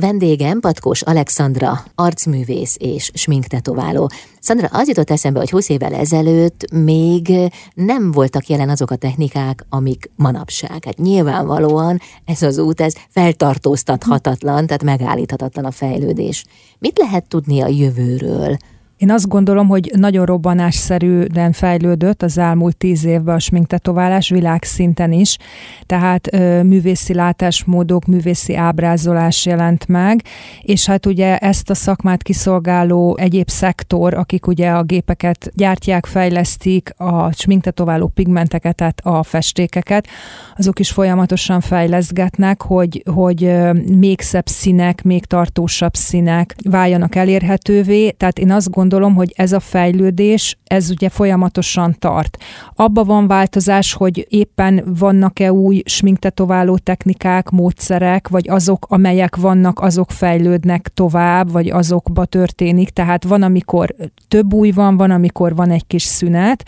Vendégem Patkós Alexandra, arcművész és sminktetováló. Szandra, az jutott eszembe, hogy 20 évvel ezelőtt még nem voltak jelen azok a technikák, amik manapság. Hát nyilvánvalóan ez az út, ez feltartóztathatatlan, tehát megállíthatatlan a fejlődés. Mit lehet tudni a jövőről? Én azt gondolom, hogy nagyon robbanásszerűen fejlődött az elmúlt tíz évben a sminktetoválás világszinten is, tehát ö, művészi látásmódok, művészi ábrázolás jelent meg, és hát ugye ezt a szakmát kiszolgáló egyéb szektor, akik ugye a gépeket gyártják, fejlesztik, a sminktetováló pigmenteket, tehát a festékeket, azok is folyamatosan fejleszgetnek, hogy, hogy még szebb színek, még tartósabb színek váljanak elérhetővé, tehát én azt gondolom, gondolom, hogy ez a fejlődés, ez ugye folyamatosan tart. Abba van változás, hogy éppen vannak-e új sminktetováló technikák, módszerek, vagy azok, amelyek vannak, azok fejlődnek tovább, vagy azokba történik. Tehát van, amikor több új van, van, amikor van egy kis szünet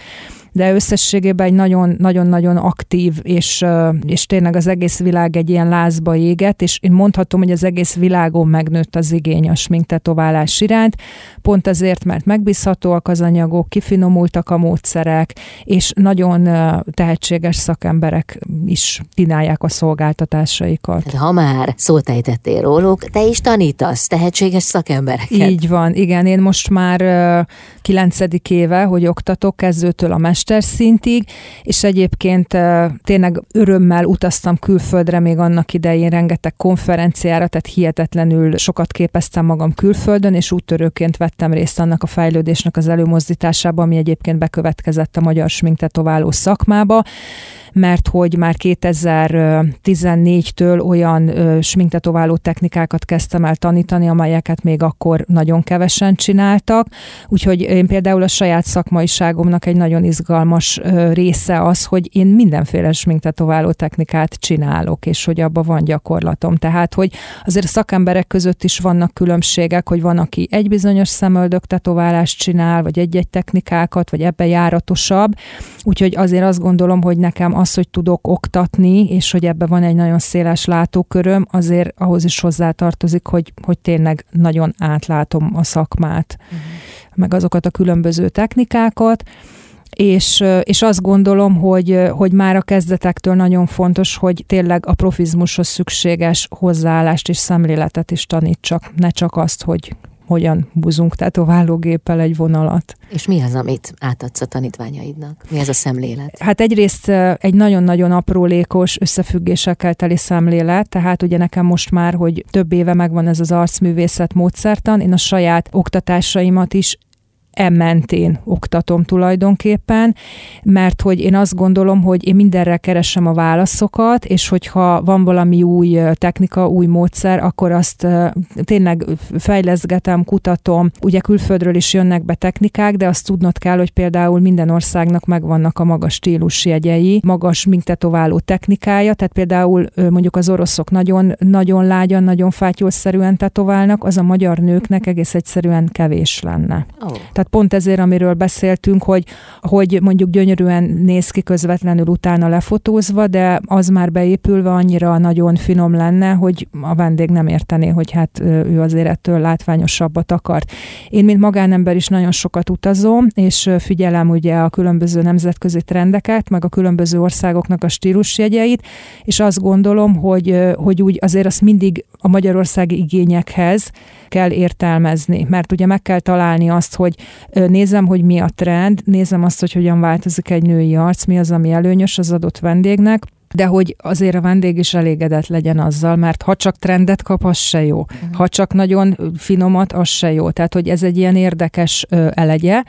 de összességében egy nagyon-nagyon aktív, és, és tényleg az egész világ egy ilyen lázba éget, és én mondhatom, hogy az egész világon megnőtt az igény a sminktetoválás iránt, pont azért, mert megbízhatóak az anyagok, kifinomultak a módszerek, és nagyon tehetséges szakemberek is kínálják a szolgáltatásaikat. Hát, ha már szót ejtettél róluk, te is tanítasz tehetséges szakembereket. Így van, igen, én most már kilencedik éve, hogy oktatok kezdőtől a mesterszintig, és egyébként tényleg örömmel utaztam külföldre még annak idején rengeteg konferenciára, tehát hihetetlenül sokat képeztem magam külföldön, és úttörőként vettem részt annak a fejlődésnek az előmozdításában, ami egyébként bekövetkezett a magyar sminktetováló szakmába mert hogy már 2014-től olyan sminktetováló technikákat kezdtem el tanítani, amelyeket még akkor nagyon kevesen csináltak. Úgyhogy én például a saját szakmaiságomnak egy nagyon izgalmas része az, hogy én mindenféle sminktetováló technikát csinálok, és hogy abban van gyakorlatom. Tehát, hogy azért a szakemberek között is vannak különbségek, hogy van, aki egy bizonyos szemöldök tetoválást csinál, vagy egy-egy technikákat, vagy ebbe járatosabb. Úgyhogy azért azt gondolom, hogy nekem az, hogy tudok oktatni, és hogy ebben van egy nagyon széles látóköröm, azért ahhoz is hozzátartozik, hogy, hogy tényleg nagyon átlátom a szakmát, uh-huh. meg azokat a különböző technikákat, és, és azt gondolom, hogy, hogy már a kezdetektől nagyon fontos, hogy tényleg a profizmushoz szükséges hozzáállást és szemléletet is tanítsak, ne csak azt, hogy hogyan buzunk tetoválógéppel egy vonalat. És mi az, amit átadsz a tanítványaidnak? Mi ez a szemlélet? Hát egyrészt egy nagyon-nagyon aprólékos összefüggésekkel teli szemlélet, tehát ugye nekem most már, hogy több éve megvan ez az arcművészet módszertan, én a saját oktatásaimat is ementén oktatom tulajdonképpen, mert hogy én azt gondolom, hogy én mindenre keresem a válaszokat, és hogyha van valami új technika, új módszer, akkor azt tényleg fejleszgetem, kutatom. Ugye külföldről is jönnek be technikák, de azt tudnod kell, hogy például minden országnak megvannak a magas stílusjegyei, magas tetováló technikája, tehát például mondjuk az oroszok nagyon, nagyon lágyan, nagyon fátyolszerűen tetoválnak, az a magyar nőknek egész egyszerűen kevés lenne. Oh. Tehát pont ezért, amiről beszéltünk, hogy, hogy mondjuk gyönyörűen néz ki közvetlenül utána lefotózva, de az már beépülve annyira nagyon finom lenne, hogy a vendég nem értené, hogy hát ő azért ettől látványosabbat akart. Én, mint magánember is nagyon sokat utazom, és figyelem ugye a különböző nemzetközi trendeket, meg a különböző országoknak a stílusjegyeit, és azt gondolom, hogy, hogy úgy azért azt mindig a magyarországi igényekhez kell értelmezni, mert ugye meg kell találni azt, hogy nézem, hogy mi a trend, nézem azt, hogy hogyan változik egy női arc, mi az, ami előnyös az adott vendégnek, de hogy azért a vendég is elégedett legyen azzal, mert ha csak trendet kap, az se jó. Uh-huh. Ha csak nagyon finomat, az se jó. Tehát, hogy ez egy ilyen érdekes elegye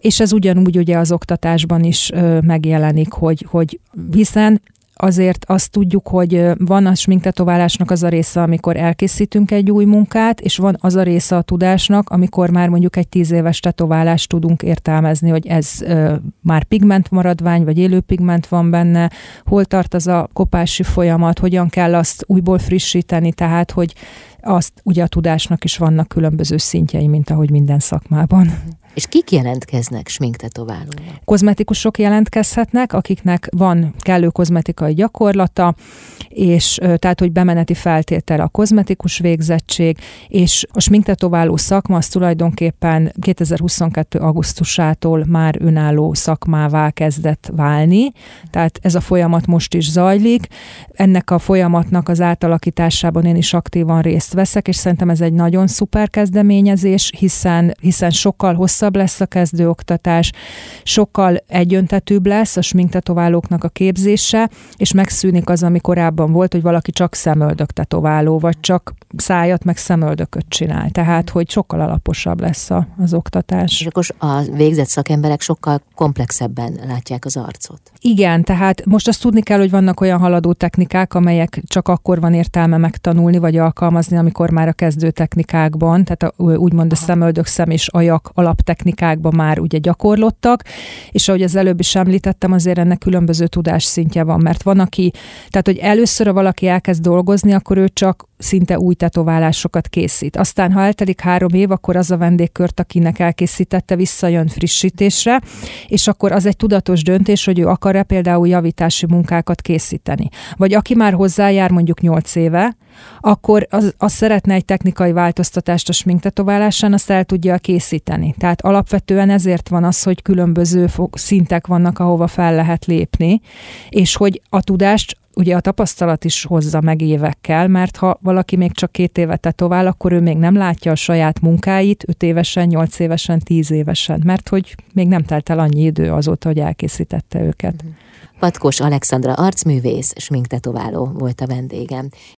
és ez ugyanúgy ugye az oktatásban is megjelenik, hogy, hogy hiszen azért azt tudjuk, hogy van a sminktetoválásnak az a része, amikor elkészítünk egy új munkát, és van az a része a tudásnak, amikor már mondjuk egy tíz éves tetoválást tudunk értelmezni, hogy ez ö, már pigment maradvány, vagy élő pigment van benne, hol tart az a kopási folyamat, hogyan kell azt újból frissíteni, tehát hogy azt ugye a tudásnak is vannak különböző szintjei, mint ahogy minden szakmában. És kik jelentkeznek sminktetoválóra? Kozmetikusok jelentkezhetnek, akiknek van kellő kozmetikai gyakorlata, és tehát, hogy bemeneti feltétel a kozmetikus végzettség, és a sminktetováló szakma az tulajdonképpen 2022. augusztusától már önálló szakmává kezdett válni, tehát ez a folyamat most is zajlik. Ennek a folyamatnak az átalakításában én is aktívan részt veszek, és szerintem ez egy nagyon szuper kezdeményezés, hiszen, hiszen sokkal hosszabb lesz a kezdőoktatás, sokkal egyöntetűbb lesz a sminktetoválóknak a képzése, és megszűnik az, ami korábban volt, hogy valaki csak szemöldök tetováló, vagy csak szájat meg szemöldököt csinál. Tehát, hogy sokkal alaposabb lesz a, az oktatás. És akkor a végzett szakemberek sokkal komplexebben látják az arcot. Igen, tehát most azt tudni kell, hogy vannak olyan haladó technikák, amelyek csak akkor van értelme megtanulni, vagy alkalmazni, amikor már a kezdő technikákban, tehát a, úgymond a szemöldök szem és ajak alaptechnikákban már ugye gyakorlottak, és ahogy az előbb is említettem, azért ennek különböző tudásszintje van, mert van, aki, tehát hogy először, ha valaki elkezd dolgozni, akkor ő csak szinte új tetoválásokat készít. Aztán, ha eltelik három év, akkor az a vendégkört, akinek elkészítette, visszajön frissítésre, és akkor az egy tudatos döntés, hogy ő akar-e például javítási munkákat készíteni. Vagy aki már hozzájár mondjuk nyolc éve, akkor az, az szeretne egy technikai változtatást a sminktetoválásán, azt el tudja készíteni. Tehát alapvetően ezért van az, hogy különböző szintek vannak, ahova fel lehet lépni, és hogy a tudást ugye a tapasztalat is hozza meg évekkel, mert ha valaki még csak két évet tetovál, akkor ő még nem látja a saját munkáit öt évesen, nyolc évesen, tíz évesen, mert hogy még nem telt el annyi idő azóta, hogy elkészítette őket. Patkós Alexandra arcművész, sminktetováló volt a vendégem.